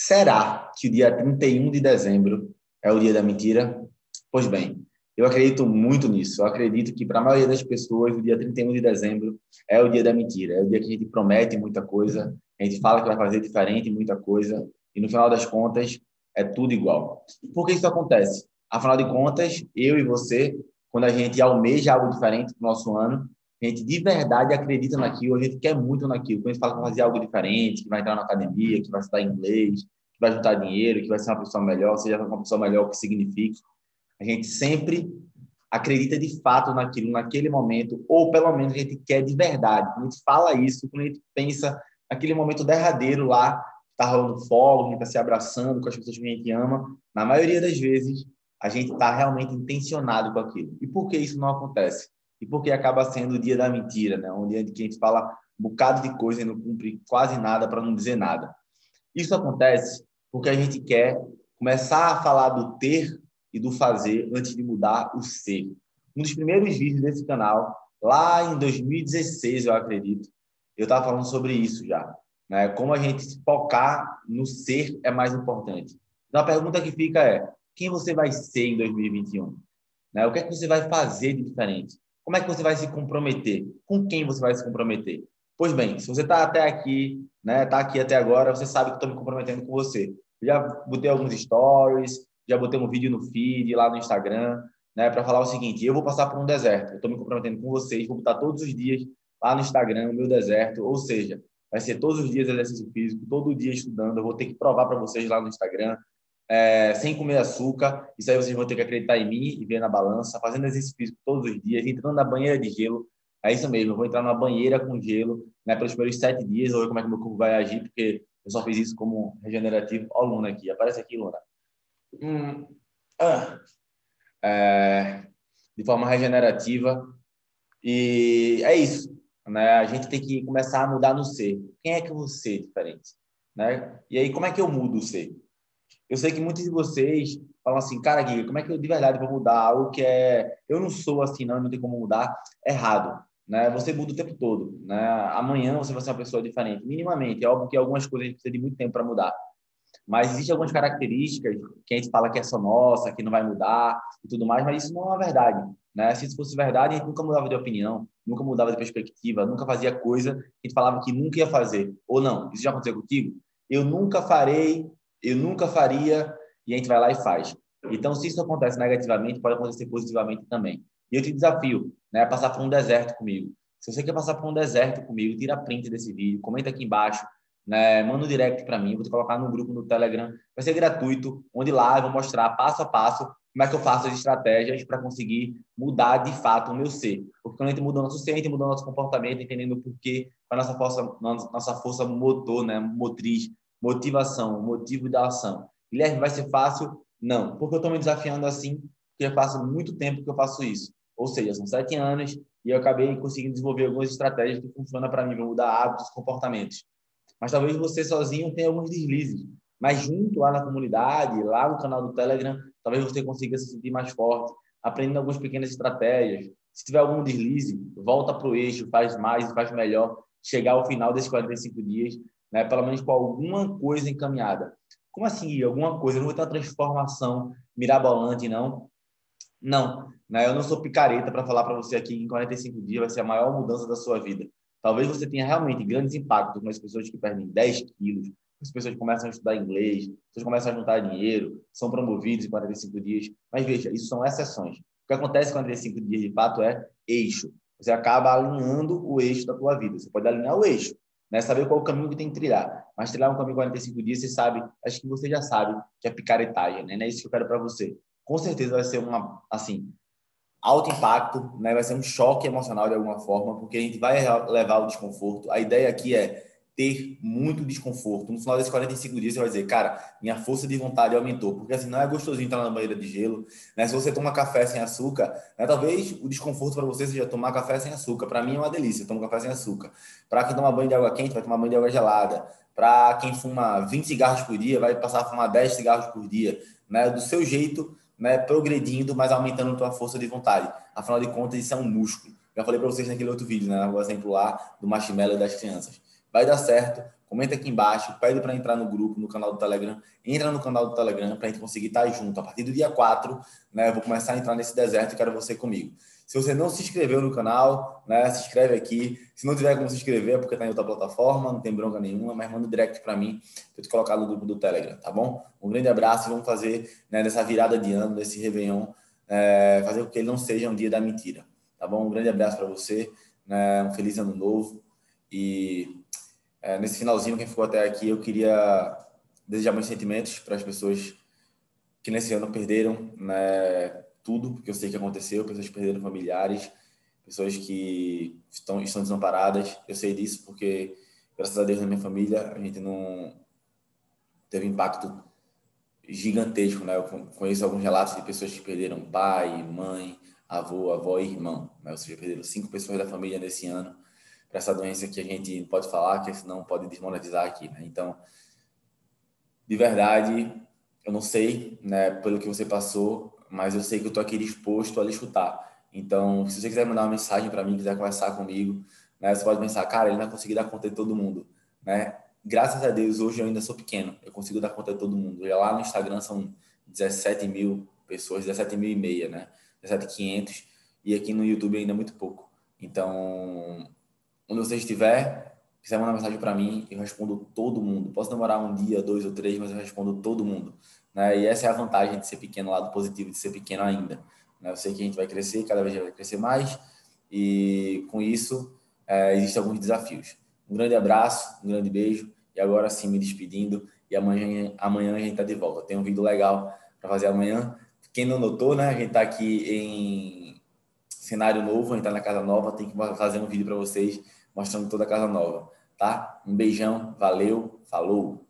Será que o dia 31 de dezembro é o dia da mentira? Pois bem, eu acredito muito nisso. Eu acredito que para a maioria das pessoas, o dia 31 de dezembro é o dia da mentira. É o dia que a gente promete muita coisa, a gente fala que vai fazer diferente muita coisa, e no final das contas é tudo igual. Por que isso acontece? Afinal de contas, eu e você, quando a gente almeja algo diferente no nosso ano, a gente de verdade acredita naquilo, a gente quer muito naquilo. Quando a gente fala que vai fazer algo diferente, que vai entrar na academia, que vai estudar inglês, que vai juntar dinheiro, que vai ser uma pessoa melhor, seja uma pessoa melhor, o que signifique, a gente sempre acredita de fato naquilo, naquele momento, ou pelo menos a gente quer de verdade. Quando a gente fala isso, quando a gente pensa naquele momento derradeiro lá, está rolando fogo, a gente está se abraçando com as pessoas que a gente ama, na maioria das vezes a gente está realmente intencionado com aquilo. E por que isso não acontece? E por que acaba sendo o dia da mentira, né? Um dia em que a gente fala um bocado de coisa e não cumpre quase nada para não dizer nada. Isso acontece porque a gente quer começar a falar do ter e do fazer antes de mudar o ser. Um dos primeiros vídeos desse canal, lá em 2016, eu acredito, eu estava falando sobre isso já. Né? Como a gente focar no ser é mais importante. Então, a pergunta que fica é: quem você vai ser em 2021? Né? O que é que você vai fazer de diferente? Como é que você vai se comprometer? Com quem você vai se comprometer? Pois bem, se você está até aqui, né, está aqui até agora, você sabe que estou me comprometendo com você. Eu já botei alguns stories, já botei um vídeo no feed lá no Instagram, né, para falar o seguinte: eu vou passar por um deserto, estou me comprometendo com vocês, vou botar todos os dias lá no Instagram o meu deserto, ou seja, vai ser todos os dias exercício físico, todo dia estudando, eu vou ter que provar para vocês lá no Instagram, é, sem comer açúcar, isso aí vocês vão ter que acreditar em mim e ver na balança, fazendo exercício físico todos os dias, entrando na banheira de gelo, é isso mesmo, eu vou entrar numa banheira com gelo, né, pelos primeiros sete dias, vou ver como é que meu corpo vai agir, porque eu só fiz isso como regenerativo. Ó, Luna aqui, aparece aqui, Luna. Hum, ah, é, de forma regenerativa. E é isso. Né? A gente tem que começar a mudar no ser. Quem é que eu ser diferente? Né? E aí, como é que eu mudo o ser? Eu sei que muitos de vocês falam assim, cara, Guiga, como é que eu de verdade vou mudar algo que é. Eu não sou assim, não, não tem como mudar. Errado. Né? Você muda o tempo todo. Né? Amanhã você vai ser uma pessoa diferente, minimamente. É óbvio que algumas coisas a gente precisa de muito tempo para mudar. Mas existem algumas características que a gente fala que é só nossa, que não vai mudar e tudo mais, mas isso não é uma verdade. Né? Se isso fosse verdade, a gente nunca mudava de opinião, nunca mudava de perspectiva, nunca fazia coisa que a gente falava que nunca ia fazer. Ou não, isso já aconteceu contigo? Eu nunca farei, eu nunca faria, e a gente vai lá e faz. Então, se isso acontece negativamente, pode acontecer positivamente também. E eu te desafio né, a passar por um deserto comigo. Se você quer passar por um deserto comigo, tira print desse vídeo, comenta aqui embaixo, né, manda um direct para mim, vou te colocar no grupo no Telegram, vai ser gratuito, onde lá eu vou mostrar passo a passo como é que eu faço as estratégias para conseguir mudar de fato o meu ser. Porque quando a gente muda o nosso ser, a gente muda o nosso comportamento, entendendo o porquê, a nossa força, nossa força motor, né, motriz, motivação, motivo da ação. Guilherme, vai ser fácil? Não, porque eu estou me desafiando assim, porque já faz muito tempo que eu faço isso. Ou seja, são sete anos e eu acabei conseguindo desenvolver algumas estratégias que funcionam para mim, para mudar hábitos, comportamentos. Mas talvez você sozinho tenha alguns deslizes. Mas junto lá na comunidade, lá no canal do Telegram, talvez você consiga se sentir mais forte, aprendendo algumas pequenas estratégias. Se tiver algum deslize, volta para o eixo, faz mais, faz melhor, chegar ao final desses 45 dias, né, pelo menos com alguma coisa encaminhada. Como assim, alguma coisa? Eu não vou ter uma transformação mirabolante, não. Não, né? eu não sou picareta para falar para você aqui que em 45 dias vai ser a maior mudança da sua vida. Talvez você tenha realmente grandes impactos com as pessoas que perdem 10 quilos, as pessoas começam a estudar inglês, as pessoas começam a juntar dinheiro, são promovidos em 45 dias. Mas veja, isso são exceções. O que acontece em 45 dias, de fato, é eixo. Você acaba alinhando o eixo da tua vida. Você pode alinhar o eixo, né? saber qual o caminho que tem que trilhar. Mas trilhar um caminho em 45 dias, você sabe, acho que você já sabe que é picaretagem, né? Não é isso que eu quero para você. Com certeza vai ser uma, assim, alto impacto, né? vai ser um choque emocional de alguma forma, porque a gente vai levar o desconforto. A ideia aqui é ter muito desconforto. No final desses 45 dias, você vai dizer, cara, minha força de vontade aumentou, porque assim, não é gostosinho entrar na banheira de gelo, né? Se você toma café sem açúcar, né? talvez o desconforto para você seja tomar café sem açúcar. Para mim é uma delícia, tomo café sem açúcar. Para quem toma banho de água quente, vai tomar banho de água gelada. Para quem fuma 20 cigarros por dia, vai passar a fumar 10 cigarros por dia, né? Do seu jeito, né, progredindo, mas aumentando a tua força de vontade. Afinal de contas, isso é um músculo. Já falei para vocês naquele outro vídeo, né, o exemplo lá do marshmallow das crianças. Vai dar certo, comenta aqui embaixo, pede para entrar no grupo, no canal do Telegram, entra no canal do Telegram para a gente conseguir estar junto. A partir do dia 4, né, eu vou começar a entrar nesse deserto e quero você comigo. Se você não se inscreveu no canal, né, se inscreve aqui. Se não tiver como se inscrever, é porque está em outra plataforma, não tem bronca nenhuma, mas manda direct para mim para te colocar no grupo do Telegram, tá bom? Um grande abraço e vamos fazer né, nessa virada de ano, nesse Réveillon, é, fazer com que ele não seja um dia da mentira, tá bom? Um grande abraço para você, né, um feliz ano novo e é, nesse finalzinho, quem ficou até aqui, eu queria desejar meus sentimentos para as pessoas que nesse ano perderam né, tudo, porque eu sei que aconteceu, pessoas que perderam familiares, pessoas que estão, estão desamparadas. Eu sei disso porque, graças a Deus, na minha família, a gente não teve impacto gigantesco, né? Eu conheço alguns relatos de pessoas que perderam pai, mãe, avô, avó e irmão, né? Ou seja, perderam cinco pessoas da família nesse ano para essa doença que a gente pode falar, que senão pode desmonetizar aqui, né? Então, de verdade, eu não sei, né, pelo que você passou, mas eu sei que eu tô aqui disposto a lhe escutar. Então, se você quiser mandar uma mensagem para mim, quiser conversar comigo, né, você pode pensar, cara, ele não vai conseguir dar conta de todo mundo, né? Graças a Deus, hoje eu ainda sou pequeno, eu consigo dar conta de todo mundo. Já lá no Instagram são 17 mil pessoas, 17 mil e meia, né? 17.500 e aqui no YouTube ainda é muito pouco. Então, onde você estiver, quiser mandar mensagem para mim, eu respondo todo mundo. Posso demorar um dia, dois ou três, mas eu respondo todo mundo. Né? E essa é a vantagem de ser pequeno, o lado positivo de ser pequeno ainda. Né? Eu sei que a gente vai crescer, cada vez vai crescer mais, e com isso é, existem alguns desafios. Um grande abraço, um grande beijo, e agora sim me despedindo, e amanhã, amanhã a gente está de volta. Tem um vídeo legal para fazer amanhã. Quem não notou, né? A gente está aqui em cenário novo, a gente está na casa nova, tem que fazer um vídeo para vocês mostrando toda a casa nova, tá? Um beijão, valeu, falou!